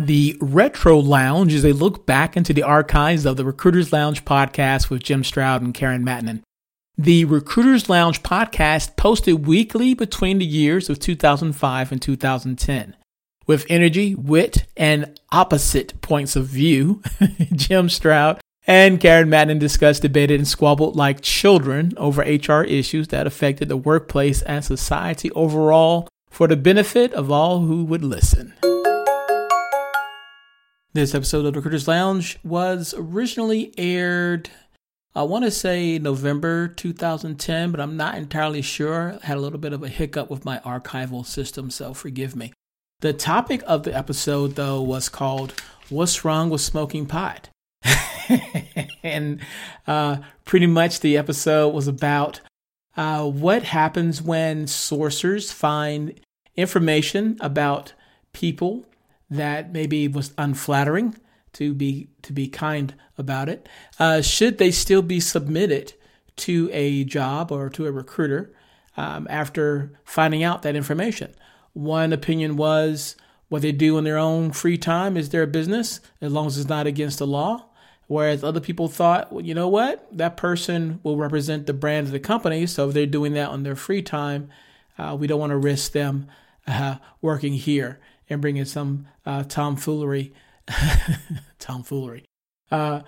The Retro Lounge is a look back into the archives of the Recruiters Lounge podcast with Jim Stroud and Karen Mattonen. The Recruiters Lounge podcast posted weekly between the years of 2005 and 2010. With energy, wit, and opposite points of view, Jim Stroud and Karen Madden discussed, debated, and squabbled like children over HR issues that affected the workplace and society overall for the benefit of all who would listen. This episode of the Recruiters Lounge was originally aired, I want to say November 2010, but I'm not entirely sure. I had a little bit of a hiccup with my archival system, so forgive me. The topic of the episode, though, was called What's Wrong with Smoking Pot? and uh, pretty much the episode was about uh, what happens when sourcers find information about people that maybe was unflattering to be to be kind about it. Uh, should they still be submitted to a job or to a recruiter um, after finding out that information? One opinion was what they do in their own free time is their business as long as it's not against the law. Whereas other people thought well, you know what? That person will represent the brand of the company so if they're doing that on their free time uh, we don't want to risk them uh, working here and bringing some uh, tomfoolery, tomfoolery, uh,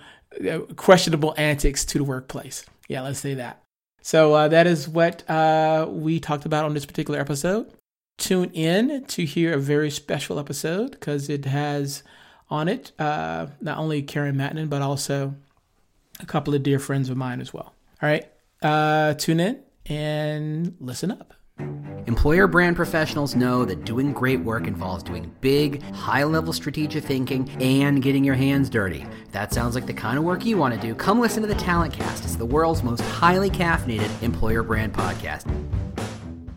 questionable antics to the workplace. Yeah, let's say that. So uh, that is what uh, we talked about on this particular episode. Tune in to hear a very special episode because it has on it uh, not only Karen Mattonen but also a couple of dear friends of mine as well. All right, uh, tune in and listen up. Employer brand professionals know that doing great work involves doing big, high level strategic thinking and getting your hands dirty. If that sounds like the kind of work you want to do, come listen to the Talent Cast. It's the world's most highly caffeinated employer brand podcast.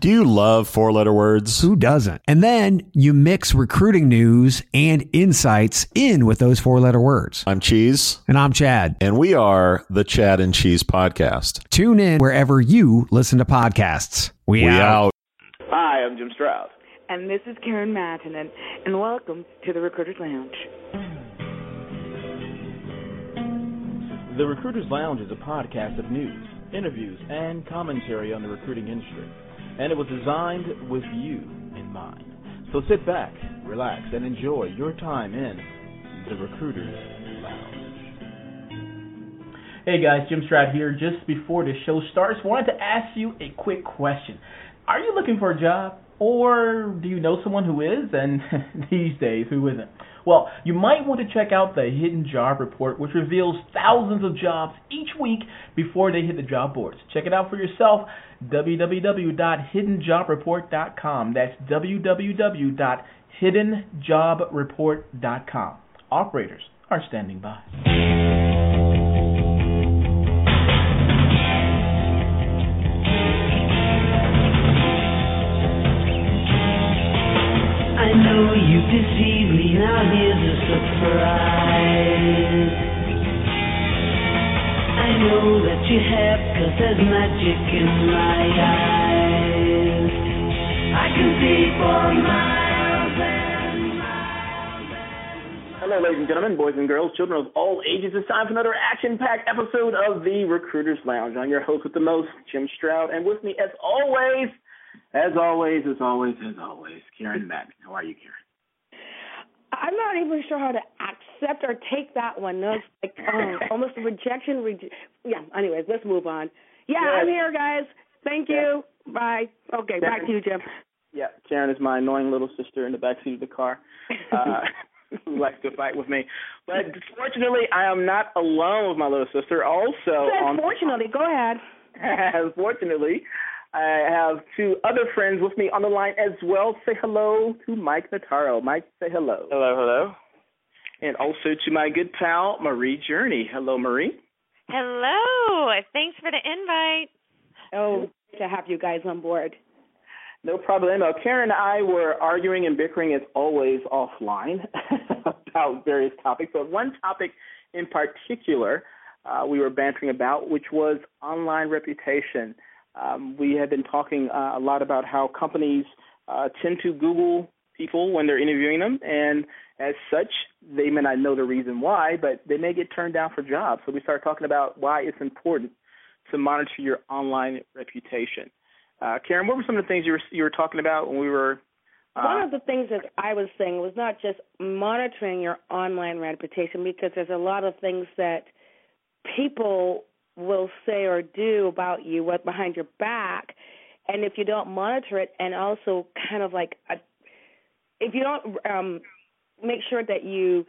Do you love four letter words? Who doesn't? And then you mix recruiting news and insights in with those four letter words. I'm Cheese. And I'm Chad. And we are the Chad and Cheese Podcast. Tune in wherever you listen to podcasts. We, We out. out. Hi, I'm Jim Stroud. And this is Karen Mattonen, and welcome to the Recruiters Lounge. The Recruiters Lounge is a podcast of news, interviews, and commentary on the recruiting industry, and it was designed with you in mind. So sit back, relax, and enjoy your time in the Recruiters Lounge. Hey guys, Jim Stroud here. Just before the show starts, wanted to ask you a quick question. Are you looking for a job? Or do you know someone who is? And these days, who isn't? Well, you might want to check out the Hidden Job Report, which reveals thousands of jobs each week before they hit the job boards. Check it out for yourself. www.hiddenjobreport.com. That's www.hiddenjobreport.com. Operators are standing by. Magic in my eyes. I can see for miles and miles and Hello, ladies and gentlemen, boys and girls, children of all ages. It's time for another action-packed episode of the Recruiters Lounge. I'm your host with the most, Jim Stroud, and with me, as always, as always, as always, as always, Karen Mack. How are you, Karen? I'm not even sure how to accept or take that one. No, it's like um, almost a rejection. Reje- yeah. Anyways, let's move on. Yeah, Yes. I'm here, guys. Thank you. Bye. Okay, back to you, Jim. Yeah, Karen is my annoying little sister in the backseat of the car. Uh, who likes to fight with me. But fortunately, I am not alone with my little sister. Also, Said on fortunately, go ahead. Unfortunately, I have two other friends with me on the line as well. Say hello to Mike Notaro. Mike, say hello. Hello, hello. And also to my good pal, Marie Journey. Hello, Marie. Hello. Thanks for the invite. Oh, to have you guys on board. No problemo. Karen and I were arguing and bickering as always offline about various topics, but one topic in particular uh, we were bantering about, which was online reputation. Um, we had been talking uh, a lot about how companies uh, tend to Google people when they're interviewing them, and As such, they may not know the reason why, but they may get turned down for jobs. So we start talking about why it's important to monitor your online reputation. Uh, Karen, what were some of the things you were you were talking about when we were? Uh, One of the things that I was saying was not just monitoring your online reputation, because there's a lot of things that people will say or do about you what behind your back, and if you don't monitor it, and also kind of like a, if you don't um, make sure that you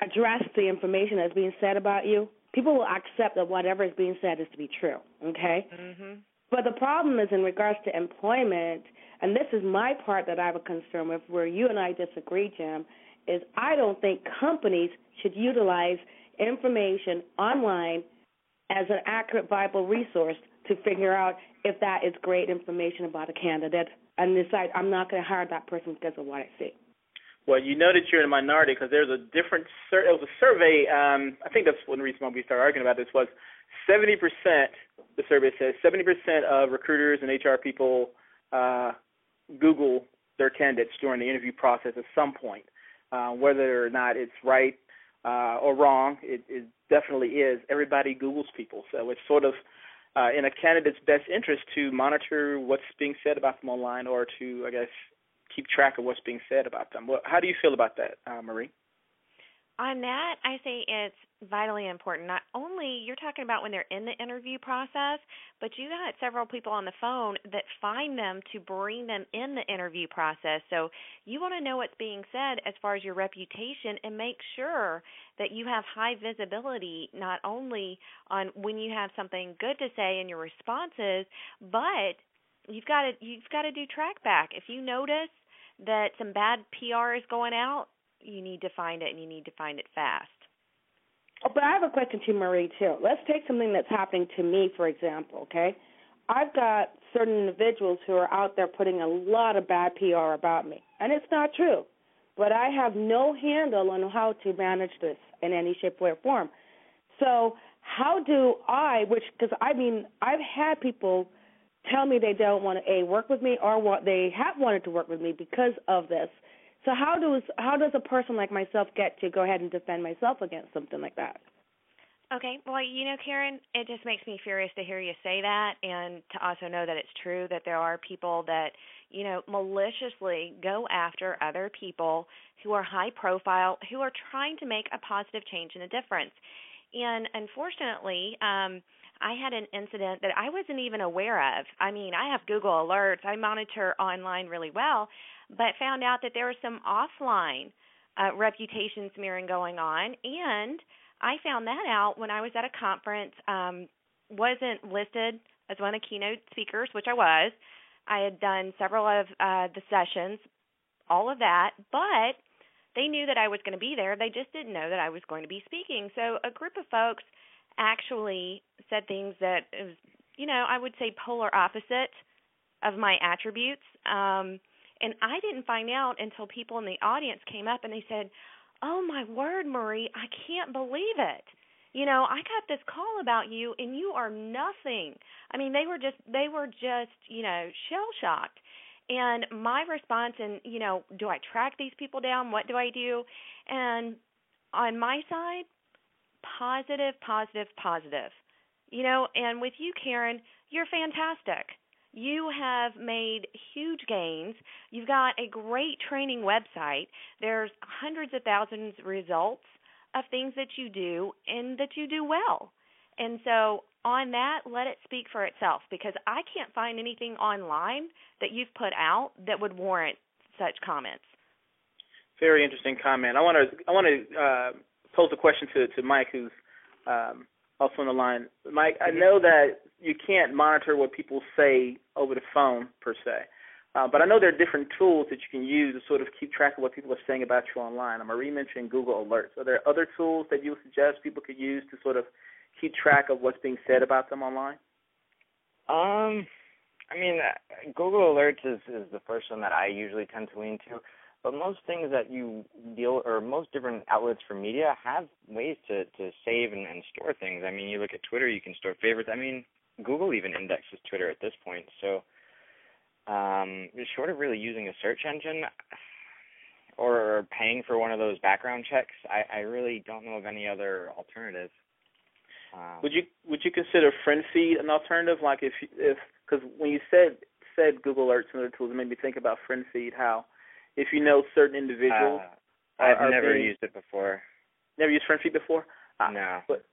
address the information that's being said about you, people will accept that whatever is being said is to be true. Okay. Mhm. But the problem is in regards to employment, and this is my part that I have a concern with, where you and I disagree, Jim, is I don't think companies should utilize information online as an accurate, viable resource to figure out if that is great information about a candidate and decide I'm not going to hire that person because of what I see. Well, you know that you're in a minority because there's a different. Sur- it was a survey. Um, I think that's one reason why we started arguing about this was 70%. The survey says 70% of recruiters and HR people uh, Google their candidates during the interview process at some point, uh, whether or not it's right uh, or wrong. It, it definitely is. Everybody Googles people, so it's sort of uh, in a candidate's best interest to monitor what's being said about them online, or to, I guess, keep track of what's being said about them. Well, how do you feel about that, uh, Marie? On that, I say it's vitally important. Not only you're talking about when they're in the interview process, but you got several people on the phone that find them to bring them in the interview process. So you want to know what's being said as far as your reputation and make sure that you have high visibility not only on when you have something good to say in your responses, but you've got to you've got to do track back. If you notice that some bad PR is going out, you need to find it and you need to find it fast. Oh, but I have a question to Marie too. Let's take something that's happening to me, for example. Okay, I've got certain individuals who are out there putting a lot of bad PR about me, and it's not true. But I have no handle on how to manage this in any shape, way, or form. So how do I? Which because I mean I've had people tell me they don't want to a work with me or what they have wanted to work with me because of this. So how does how does a person like myself get to go ahead and defend myself against something like that? Okay, well, you know, Karen, it just makes me furious to hear you say that and to also know that it's true that there are people that, you know, maliciously go after other people who are high profile, who are trying to make a positive change and a difference. And unfortunately, um I had an incident that I wasn't even aware of. I mean, I have Google Alerts, I monitor online really well, but found out that there was some offline uh, reputation smearing going on. And I found that out when I was at a conference, um, wasn't listed as one of the keynote speakers, which I was. I had done several of uh, the sessions, all of that, but they knew that I was going to be there. They just didn't know that I was going to be speaking. So a group of folks actually said things that was, you know, I would say polar opposite of my attributes. Um, and I didn't find out until people in the audience came up and they said, "Oh my word, Marie, I can't believe it." You know, I got this call about you and you are nothing. I mean, they were just they were just, you know, shell shocked. And my response and, you know, do I track these people down? What do I do? And on my side, positive, positive, positive. You know, and with you, Karen, you're fantastic. You have made huge gains. You've got a great training website. There's hundreds of thousands of results of things that you do and that you do well. And so, on that, let it speak for itself because I can't find anything online that you've put out that would warrant such comments. Very interesting comment. I want to I want to uh, pose a question to to Mike, who's um, also on the line. Mike, I know that you can't monitor what people say over the phone per se, uh, but I know there are different tools that you can use to sort of keep track of what people are saying about you online. I'm Marie mentioned Google Alerts. Are there other tools that you suggest people could use to sort of keep track of what's being said about them online? Um, I mean, Google Alerts is is the first one that I usually tend to lean to. But most things that you deal, or most different outlets for media have ways to to save and, and store things. I mean, you look at Twitter, you can store favorites. I mean, Google even indexes Twitter at this point. So, um, short of really using a search engine or paying for one of those background checks. I, I really don't know of any other alternative. Um, Would you would you consider FriendFeed an alternative? Like if if because when you said said Google Alerts and other tools, it made me think about FriendFeed. How if you know certain individuals, uh, I've never being- used it before. never used FriendFeed before. Ah, No. But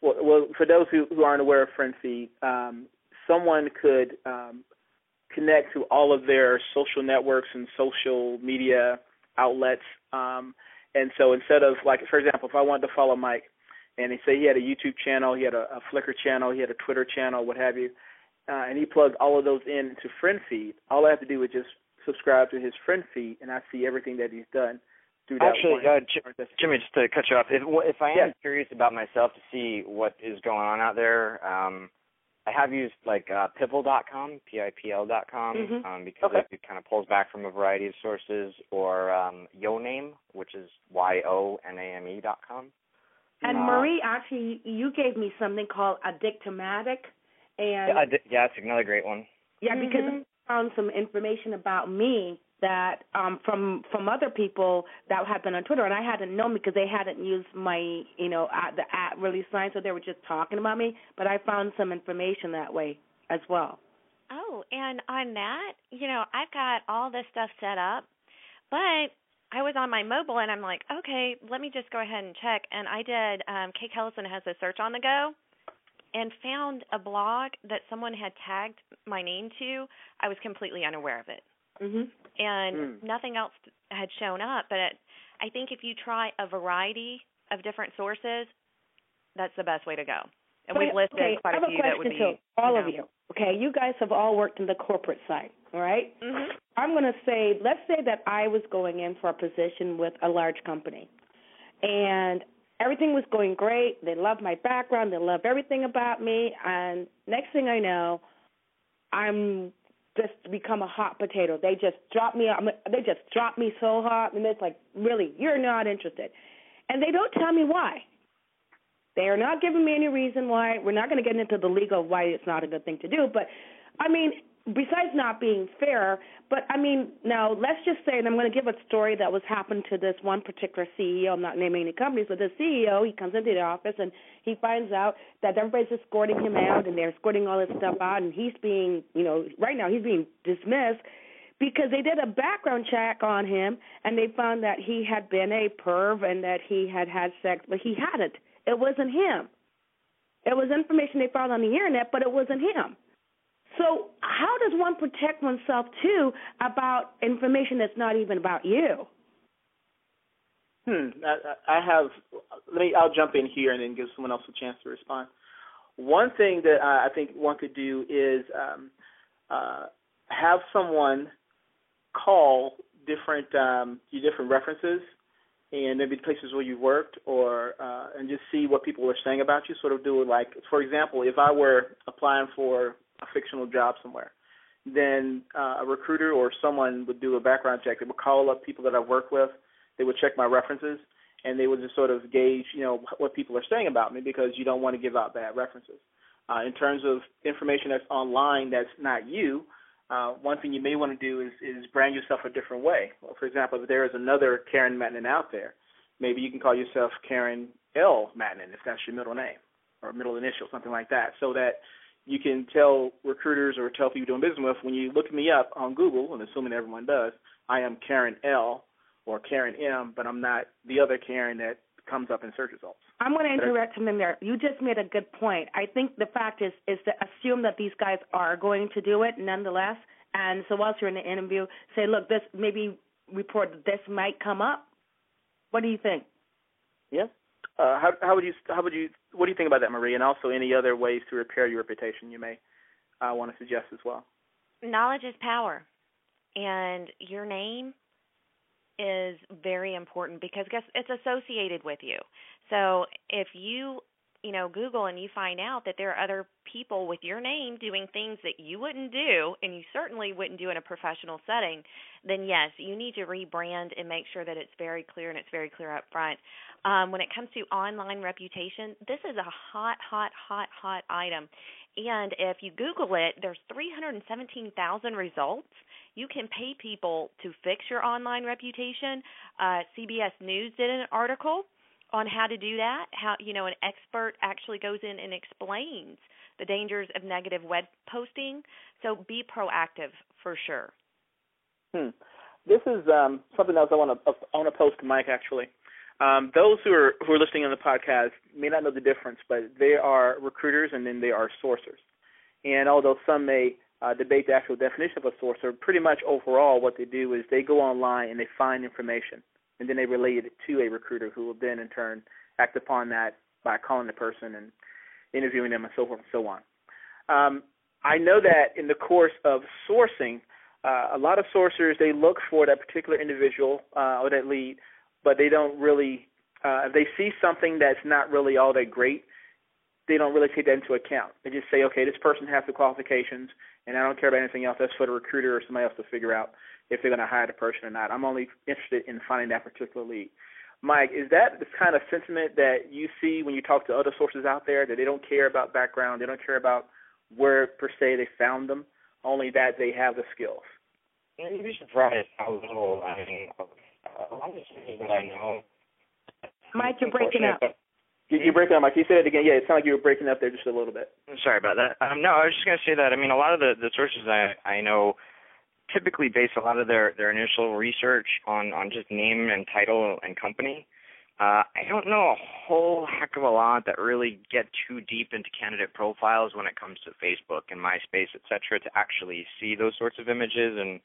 well, well, for those who, who aren't aware of FriendFeed, um, someone could um, connect to all of their social networks and social media outlets. Um, and so instead of like, for example, if I wanted to follow Mike, and they say he had a YouTube channel, he had a, a Flickr channel, he had a Twitter channel, what have you, uh, and he plugged all of those in into FriendFeed. All I have to do is just subscribe to his FriendFeed, and I see everything that he's done through that Actually, one. uh, J- Jimmy, just to cut you off, if if I am Yeah. curious about myself to see what is going on out there, um, I have used like uh, Pipl.com, P-I-P-L.com, Mhm. um, because Okay. it kind of pulls back from a variety of sources, or um, YoName, which is Y-O-N-A-M-E dot com. And Uh, Marie, actually, you gave me something called Addictomatic, and Yeah, I did- yeah, that's another great one. Yeah, because Mhm. I found some information about me that um from from other people that had been on Twitter and I hadn't known because they hadn't used my you know at the at release sign so they were just talking about me but I found some information that way as well. Oh, and on that, you know, I've got all this stuff set up, but I was on my mobile and I'm like, okay, let me just go ahead and check. And I did. Um, Kate Kellison has a search on the go, and found a blog that someone had tagged my name to. I was completely unaware of it, Mhm. and Hmm. nothing else had shown up. But I think if you try a variety of different sources, that's the best way to go. And we've listed okay, quite a few a that would be to all you of you. Okay, you guys have all worked in the corporate side, all right? Mhm. I'm going to say, let's say that I was going in for a position with a large company, and everything was going great. They loved my background. They loved everything about me. And next thing I know, I'm just become a hot potato. They just drop me. They just drop me so hot, and it's like, really, you're not interested, and they don't tell me why. They are not giving me any reason why. We're not going to get into the legal why it's not a good thing to do, but I mean, besides not being fair, but I mean, now let's just say, and I'm going to give a story that was happened to this one particular CEO. I'm not naming any companies, but the CEO, he comes into the office and he finds out that everybody's escorting him out and they're escorting all this stuff out, and he's being, you know, right now he's being dismissed because they did a background check on him and they found that he had been a perv and that he had had sex, but he hadn't. It wasn't him. It was information they found on the internet, but it wasn't him. So, how does one protect oneself too about information that's not even about you? Hmm. I, I have. Let me. I'll jump in here and then give someone else a chance to respond. One thing that I think one could do is um, uh, have someone call different um, your different references and maybe places where you've worked, or uh, and just see what people are saying about you. Sort of do it like, for example, if I were applying for a fictional job somewhere, then uh, a recruiter or someone would do a background check. They would call up people that I've worked with. They would check my references, and they would just sort of gauge, you know, what people are saying about me because you don't want to give out bad references. Uh, in terms of information that's online that's not you, uh, one thing you may want to do is, is brand yourself a different way. Well, for example, if there is another Karen Mattonen out there, maybe you can call yourself Karen L. Mattonen if that's your middle name or middle initial, something like that, so that you can tell recruiters or tell people you're doing business with when you look me up on Google, and assuming everyone does, I am Karen L. or Karen M, but I'm not the other Karen that comes up in search results. I'm going to interrupt him in there. You just made a good point. I think the fact is is to assume that these guys are going to do it nonetheless. And so whilst you're in the interview, say, look, this maybe report that this might come up. What do you think? Yeah. Uh, how, how would you how would you what do you think about that, Marie? And also any other ways to repair your reputation you may uh, want to suggest as well. knowledge is power and your name is very important because guess it's associated with you so if you you know Google and you find out that there are other people with your name doing things that you wouldn't do and you certainly wouldn't do in a professional setting, then yes, you need to rebrand and make sure that it's very clear and it's very clear up front. Um, when it comes to online reputation, this is a hot, hot, hot, hot item. And if you Google it, there's 317,000 results. You can pay people to fix your online reputation. Uh, CBS News did an article on how to do that. How you know an expert actually goes in and explains the dangers of negative web posting. So be proactive for sure. Hmm. This is um, something else I want to I want to post to Mike actually. Um, those who are who are listening on the podcast may not know the difference, but they are recruiters and then they are sourcers. And although some may uh, debate the actual definition of a sourcer, pretty much overall what they do is they go online and they find information and then they relay it to a recruiter who will then in turn act upon that by calling the person and interviewing them and so forth and so on. Um, I know that in the course of sourcing, uh, a lot of sourcers they look for that particular individual uh, or that lead, but they don't really. Uh, if they see something that's not really all that great, they don't really take that into account. They just say, okay, this person has the qualifications, and I don't care about anything else. That's for the recruiter or somebody else to figure out if they're going to hire the person or not. I'm only interested in finding that particular lead. Mike, is that the kind of sentiment that you see when you talk to other sourcers out there that they don't care about background, they don't care about where per se they found them, only that they have the skills? You'd be surprised how little I mean. A lot of things that I know. Mike, you're breaking up. You, you're breaking up, Mike. Can you say that again? Yeah, it sounded like you were breaking up there just a little bit. I'm sorry about that. Um, no, I was just going to say that. I mean, a lot of the the sourcers I I know typically base a lot of their their initial research on on just name and title and company. Uh, I don't know a whole heck of a lot that really get too deep into candidate profiles when it comes to Facebook and MySpace, et cetera, to actually see those sorts of images and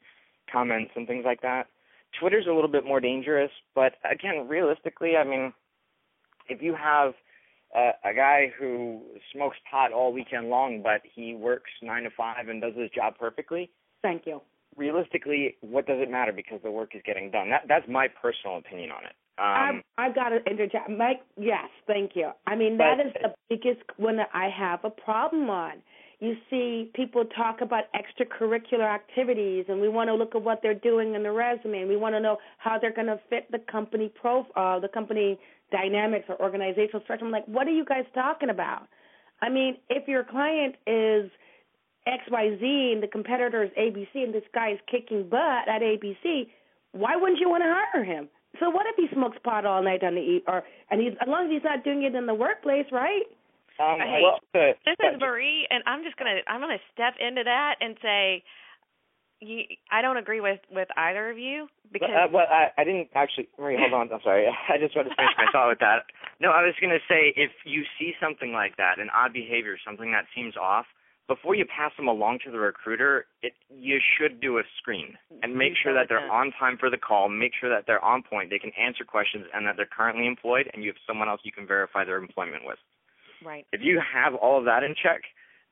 comments and things like that. Twitter's a little bit more dangerous, but again, realistically, I mean, if you have a guy who smokes pot all weekend long, but he works nine to five and does his job perfectly, Thank you. Realistically, what does it matter because the work is getting done? That that's my personal opinion on it. Um, I've, I've got to interject. Mike, yes, thank you. I mean, that But- is the biggest one that I have a problem on. You see, people talk about extracurricular activities, and we want to look at what they're doing in the resume, and we want to know how they're going to fit the company profile, the company dynamics or organizational structure. I'm like, what are you guys talking about? I mean, if your client is XYZ and the competitor is ABC, and this guy is kicking butt at ABC, why wouldn't you want to hire him? So what if he smokes pot all night on the eat or and he's as long as he's not doing it in the workplace, right? um, Hey, well, the- This is Marie, and I'm just gonna I'm gonna step into that and say, you, I don't agree with with either of you because uh, well, I, I didn't actually. Marie, hold on. I'm sorry. I just wanted to finish my thought with that. No, I was going to say if you see something like that, an odd behavior, something that seems off, before you pass them along to the recruiter, it you should do a screen and make sure that they're on time for the call. Make sure that they're on point. They can answer questions and that they're currently employed, and you have someone else you can verify their employment with. right. If you have all of that in check,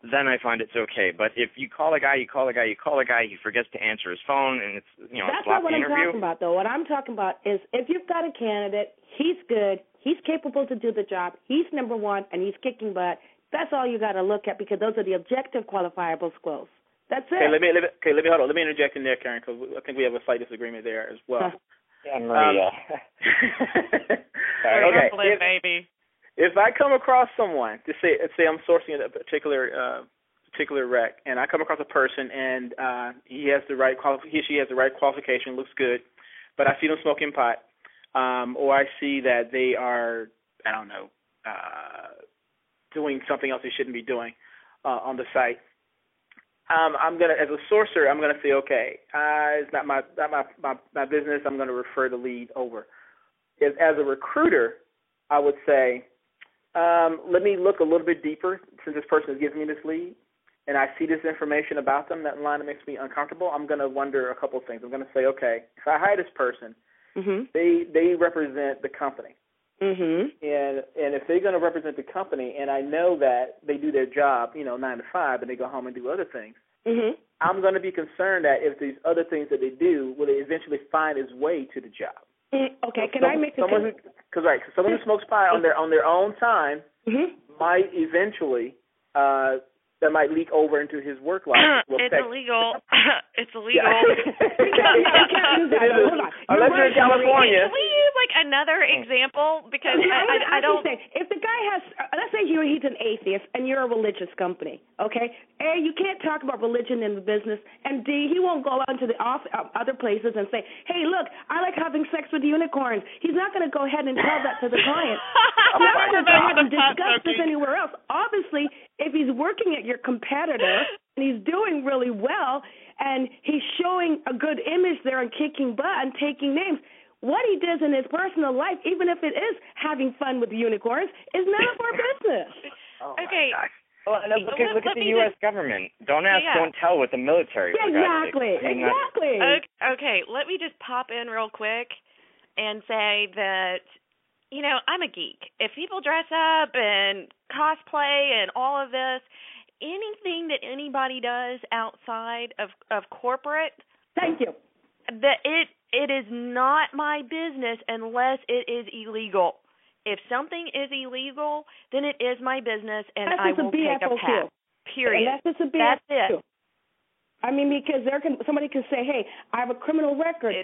then I find it's okay. But if you call a guy, you call a guy, you call a guy, he forgets to answer his phone, and it's you know That's a not sloppy what I'm interview. talking about, though. What I'm talking about is if you've got a candidate, he's good, he's capable to do the job, he's number one, and he's kicking butt. That's all you got to look at because those are the objective qualifiable skills. That's it. Okay, let me, let me okay, let me hold on. Let me interject in there, Karen, because I think we have a slight disagreement there as well. Yeah, Maria. okay, if, baby. if I come across someone to say say I'm sourcing a particular uh, particular rec, and I come across a person and uh, he has the right quali- he or she has the right qualification, looks good, but I see them smoking pot, um, or I see that they are I don't know uh, doing something else they shouldn't be doing uh, on the site. Um, I'm gonna, as a sourcer, I'm gonna say, okay, uh, it's not my not my, my my business. I'm gonna refer the lead over. As, as a recruiter, I would say, um, let me look a little bit deeper since this person is giving me this lead, and I see this information about them that line that makes me uncomfortable. I'm gonna wonder a couple of things. I'm gonna say, okay, if I hire this person, Mhm. they they represent the company Mhm. and and if they're going to represent the company, and I know that they do their job, you know, nine to five, and they go home and do other things, Mhm. I'm going to be concerned that if these other things that they do, will they eventually find its way to the job? Mm, Okay, can Some- I make a someone who, cause right, 'cause someone who smokes pot on their on their own time Mhm. might eventually uh, that might leak over into his work life. will it's affect- illegal. it's illegal. It is. Unless you're in California. Can we use like another example? Because I, I, I don't. Say, if the guy has, let's say you he's an atheist and you're a religious company, okay? A, you can't talk about religion in the business, and D, he won't go out into the off uh, other places and say, hey, look, I like having sex with unicorns. He's not going to go ahead and tell that to the client. He's not going to go ahead and discuss this anywhere else. Obviously, if he's working at your competitor and he's doing really well and he's showing a good image there and kicking butt and taking names, what he does in his personal life, even if it is having fun with unicorns, is none of our business. Oh, okay. Well, no, look at look at the me U.S. government. Don't ask, Yeah. don't tell with the military. for God's. Exactly, I mean, exactly. Okay, okay, let me just pop in real quick and say that you know, I'm a geek. If people dress up and cosplay and all of this, anything that anybody does outside of of corporate, thank you. That it it is not my business unless it is illegal. If something is illegal, then it is my business and That's I just a will take a pass. too. Period. And that's just a BFO That's it. too. I mean, because there can somebody can say, "Hey, I have a criminal record."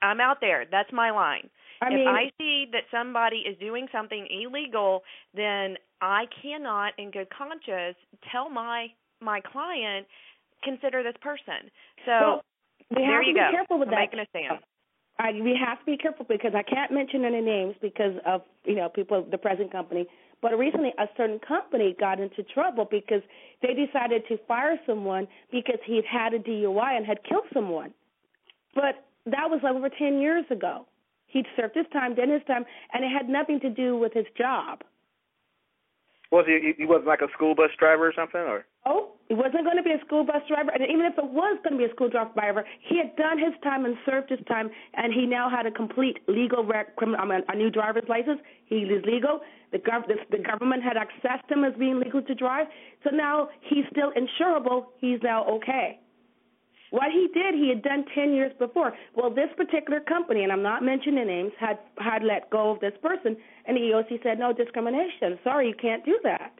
I'm out there. That's my line. I mean, if I see that somebody is doing something illegal, then I cannot, in good conscience, tell my my client consider this person. So Well, we there have you to be go. careful with that. making a stand. I, we have to be careful because I can't mention any names because of you know people, the present company. But recently, a certain company got into trouble because they decided to fire someone because he had had a DUI and had killed someone. But that was like over ten years ago. He'd served his time, done his time, and it had nothing to do with his job. Was he? He wasn't like a school bus driver or something, or? Oh, he wasn't going to be a school bus driver, and even if it was going to be a school bus driver, he had done his time and served his time, and he now had a complete legal rec- criminal, I mean, a new driver's license. He is legal. The, gov- the, the government had accessed him as being legal to drive, so now he's still insurable. He's now okay. What he did, he had done 10 years before. Well, this particular company, and I'm not mentioning names, had had let go of this person, and the EOC said, no discrimination. Sorry, you can't do that.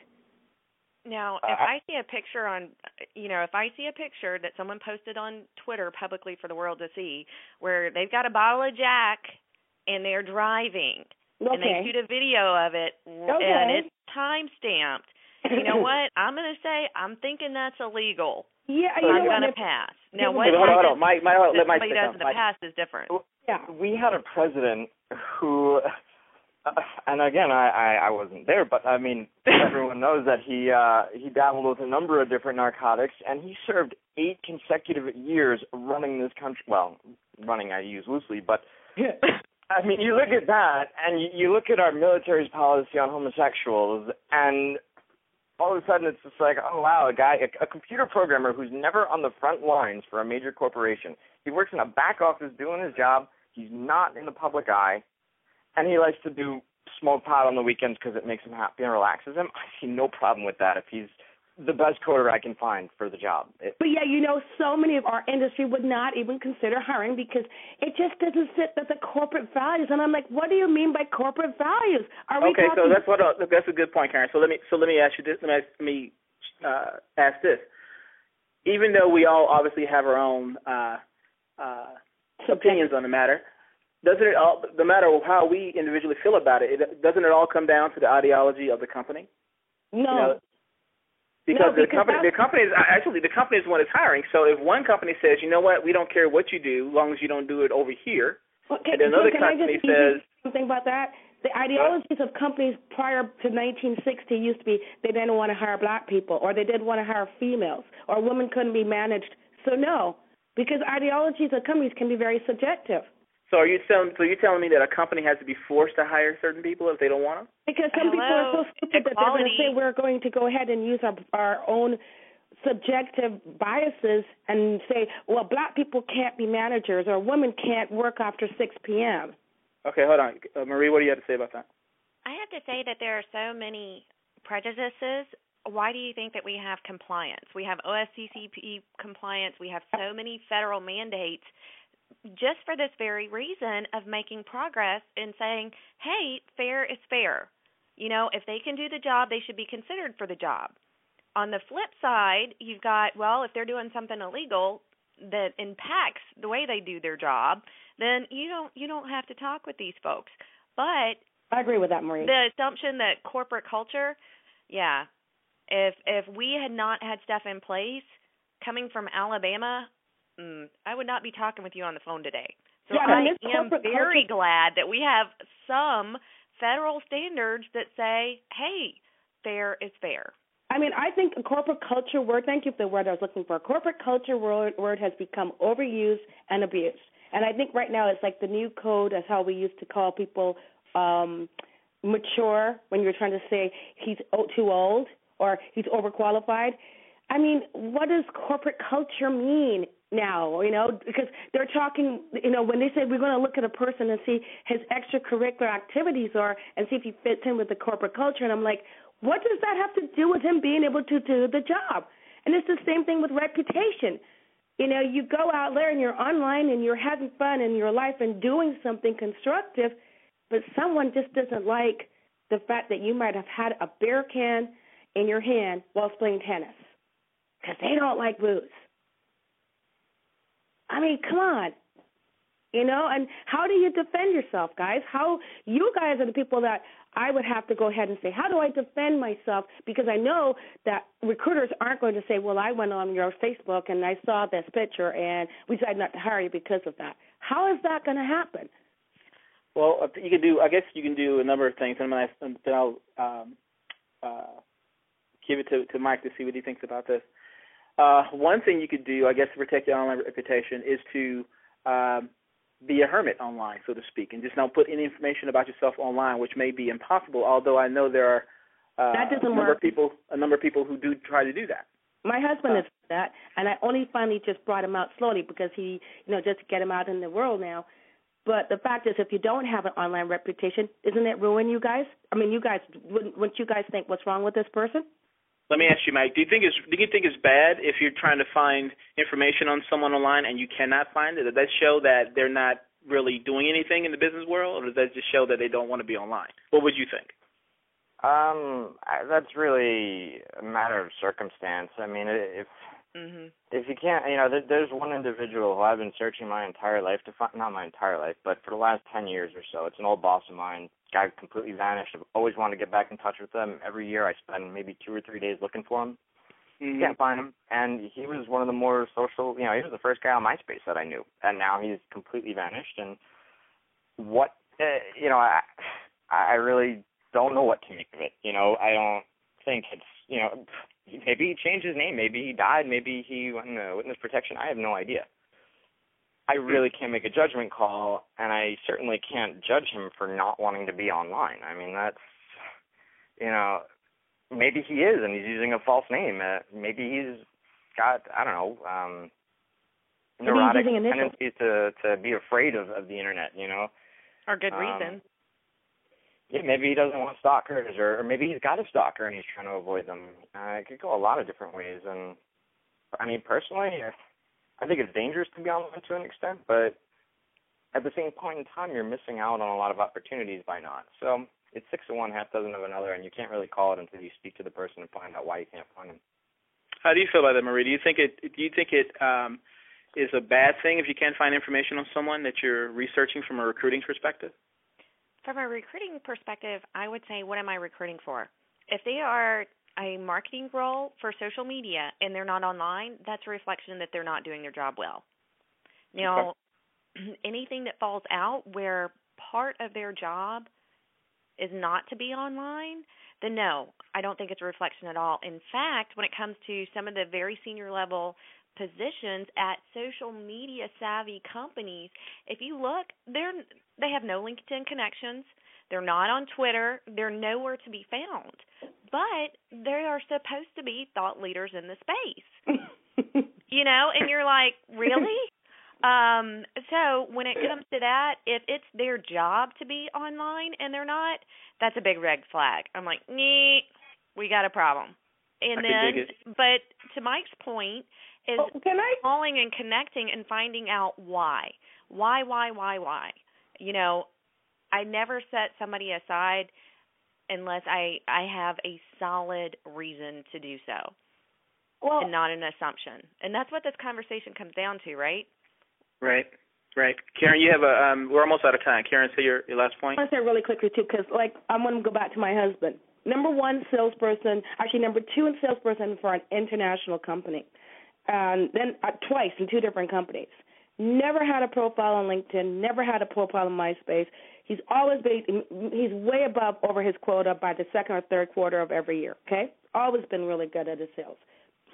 Now, if uh, I see a picture on, you know, if I see a picture that someone posted on Twitter publicly for the world to see, where they've got a bottle of Jack and they're driving, and they shoot a video of it, and it's time stamped, you know what? I'm going to say I'm thinking that's illegal. Yeah, so you I'm going to pass. Now, what Hold on, hold on. Mike, let that somebody does in the past is different. Yeah. We had a president who, uh, and again, I, I I wasn't there, but I mean, everyone knows that he uh he dabbled with a number of different narcotics, and he served eight consecutive years running this country. Well, running I use loosely, but I mean, you look at that, and you, you look at our military's policy on homosexuals, and all of a sudden it's just like, oh wow, a guy, a, a computer programmer who's never on the front lines for a major corporation. He works in a back office doing his job. He's not in the public eye, and he likes to do smoke pot on the weekends because it makes him happy and relaxes him. I see no problem with that if he's the best coder I can find for the job. It, But yeah, you know, so many of our industry would not even consider hiring because it just doesn't fit with the corporate values. And I'm like, what do you mean by corporate values? Are we okay, talking? so that's what uh, that's a good point, Karen. So let me so let me ask you this. Let me ask, let me uh, ask this. Even though we all obviously have our own uh, uh, opinions on the matter, doesn't it all? No matter of how we individually feel about it, it doesn't it all come down to the ideology of the company? no. You know, because, No, the company, the company is actually the company is the one that's hiring. So if one company says, you know what, we don't care what you do, as long as you don't do it over here, Okay, and another can I company just says, something about that? The ideologies of companies prior to 1960 used to be they didn't want to hire black people, or they didn't want to hire females, or women couldn't be managed. So no, because ideologies of companies can be very subjective. So are you telling so you're telling me that a company has to be forced to hire certain people if they don't want them? Because some people are so Hello, stupid that they're going to say we're going to go ahead and use our our own subjective biases and say, well, black people can't be managers or women can't work after 6 p.m. Okay, hold on, uh, Marie. What do you have to say about that? I have to say that there are so many prejudices. Why do you think that we have compliance? We have OFCCP compliance. We have so many federal mandates just for this very reason of making progress and saying, hey, fair is fair. You know, if they can do the job, they should be considered for the job. On the flip side, you've got well, if they're doing something illegal that impacts the way they do their job, then you don't you don't have to talk with these folks. But I agree with that, Marie. the assumption that corporate culture, yeah, if if we had not had stuff in place coming from Alabama, mm, I would not be talking with you on the phone today. So Yeah, I am very culture- glad that we have some federal standards that say, "Hey, fair is fair." I mean, I think a corporate culture word, thank you for the word I was looking for. Corporate culture word, word has become overused and abused. And I think right now it's like the new code as how we used to call people um mature when you're trying to say he's too old or he's overqualified. I mean, what does corporate culture mean now? You know, because they're talking. You know, when they say we're going to look at a person and see his extracurricular activities are and see if he fits in with the corporate culture, and I'm like, what does that have to do with him being able to do the job? And it's the same thing with reputation. You know, you go out there and you're online and you're having fun in your life and doing something constructive, but someone just doesn't like the fact that you might have had a beer can in your hand while playing tennis because they don't like booze. I mean, come on. You know, and how do you defend yourself, guys? How you guys are the people that I would have to go ahead and say, how do I defend myself? Because I know that recruiters aren't going to say, well, I went on your Facebook and I saw this picture and we decided not to hire you because of that. How is that going to happen? Well, you can do. I guess you can do a number of things, and then I'll um, uh, give it to, to Mike to see what he thinks about this. Uh, one thing you could do, I guess, to protect your online reputation is to um, be a hermit online, so to speak, and just don't put any information about yourself online, which may be impossible. Although I know there are uh, That doesn't a number work. of people, a number of people who do try to do that. My husband is that, and I only finally just brought him out slowly because he, you know, just to get him out in the world now. But the fact is, if you don't have an online reputation, isn't it ruin you guys? I mean, you guys wouldn't, wouldn't you guys think what's wrong with this person? Let me ask you, Mike. Do you think it's do you think it's bad if you're trying to find information on someone online and you cannot find it? Does that show that they're not really doing anything in the business world, or does that just show that they don't want to be online? What would you think? Um, that's really a matter of circumstance. I mean, if Mhm. if you can't, you know, there, there's one individual who I've been searching my entire life to find, not my entire life, but for the last 10 years or so. It's an old boss of mine. Guy completely vanished. I've always wanted to get back in touch with him. Every year I spend maybe two or three days looking for him. Mm-hmm. Can't find him. And he was one of the more social, you know, he was the first guy on MySpace that I knew. And now he's completely vanished. And what, uh, you know, I, I really don't know what to make of it. You know, I don't think it's, you know, maybe he changed his name, maybe he died, maybe he went into witness protection. I have no idea. I really can't make a judgment call, and I certainly can't judge him for not wanting to be online. I mean, that's, you know, maybe he is, and he's using a false name. Uh, maybe he's got, I don't know, um, Maybe he's neurotic using initials. tendencies to to be afraid of of the internet. You know. Or good Um, reason. Yeah, maybe he doesn't want stalkers, or, or maybe he's got a stalker and he's trying to avoid them. Uh, it could go a lot of different ways, and I mean, personally, I think it's dangerous to be online to an extent, but at the same point in time, you're missing out on a lot of opportunities by not. So it's six of one, half dozen of another, and you can't really call it until you speak to the person and find out why you can't find them. How do you feel about that, Marie? Do you think it do you think it um, is a bad thing if you can't find information on someone that you're researching from a recruiting perspective? From a recruiting perspective, I would say, what am I recruiting for? If they are a marketing role for social media and they're not online, that's a reflection that they're not doing their job well. Now, anything that falls out where part of their job is not to be online, then no, I don't think it's a reflection at all. In fact, when it comes to some of the very senior level positions at social media savvy companies, if you look, they're they have no LinkedIn connections. They're not on Twitter. They're nowhere to be found. But they are supposed to be thought leaders in the space. you know, and you're like, really? Um, so when it comes to that, if it's their job to be online and they're not, that's a big red flag. I'm like, nee, we got a problem. And I then, but to Mike's point, is Oh, can I? calling and connecting and finding out why, why, why, why, why. You know, I never set somebody aside unless I I have a solid reason to do so. Well, and not an assumption. And that's what this conversation comes down to, right? Right. Right. Karen, you have a um we're almost out of time. Karen, say your, your last point. I want to say really quickly too, because like I'm going to go back to my husband. Number one salesperson, actually number two in salesperson for an international company, and then uh, twice in two different companies. Never had a profile on LinkedIn. Never had a profile on MySpace. He's always been he's way above over his quota by the second or third quarter of every year. Okay, always been really good at his sales.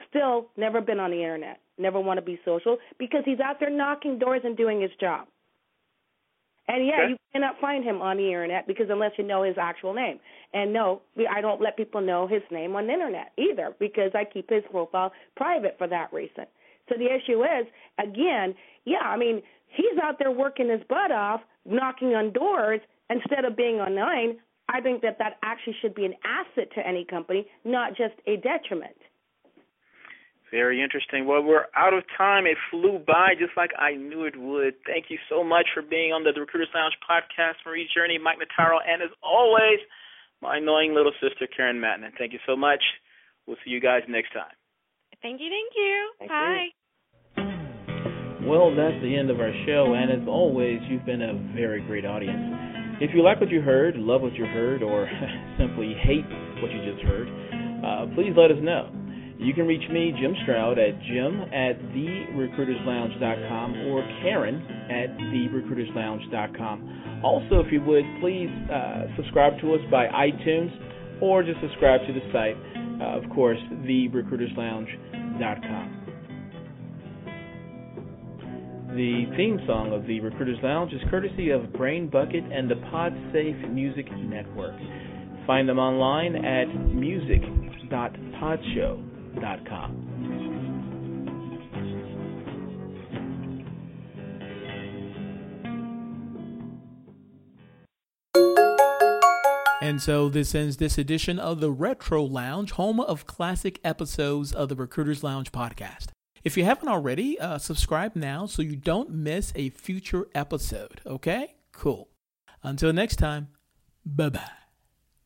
Still, never been on the internet. Never want to be social because he's out there knocking doors and doing his job. And yeah, Okay. you cannot find him on the internet because unless you know his actual name. And no, I don't let people know his name on the internet either because I keep his profile private for that reason. So the issue is, again, yeah, I mean, he's out there working his butt off, knocking on doors instead of being online. I think that that actually should be an asset to any company, not just a detriment. Very interesting. Well, we're out of time. It flew by just like I knew it would. Thank you so much for being on the Recruiters Lounge podcast, Marie Journey, Mike Notaro, and as always, my annoying little sister, Karen Mattonen. Thank you so much. We'll see you guys next time. Thank you, thank you. Thank Bye. Well, that's the end of our show, and as always, you've been a very great audience. If you like what you heard, love what you heard, or simply hate what you just heard, uh, please let us know. You can reach me, Jim Stroud, at jim at therecruiterslounge.com or Karen at therecruiterslounge.com. Also, if you would, please uh, subscribe to us by iTunes or just subscribe to the site, uh, of course, therecruiterslounge.com. The theme song of the Recruiters Lounge is courtesy of Brain Bucket and the PodSafe Music Network. Find them online at music.podshow.com. And so this ends this edition of the Retro Lounge, home of classic episodes of the Recruiters Lounge podcast. If you haven't already, uh, subscribe now so you don't miss a future episode. Okay? Cool. Until next time, bye bye.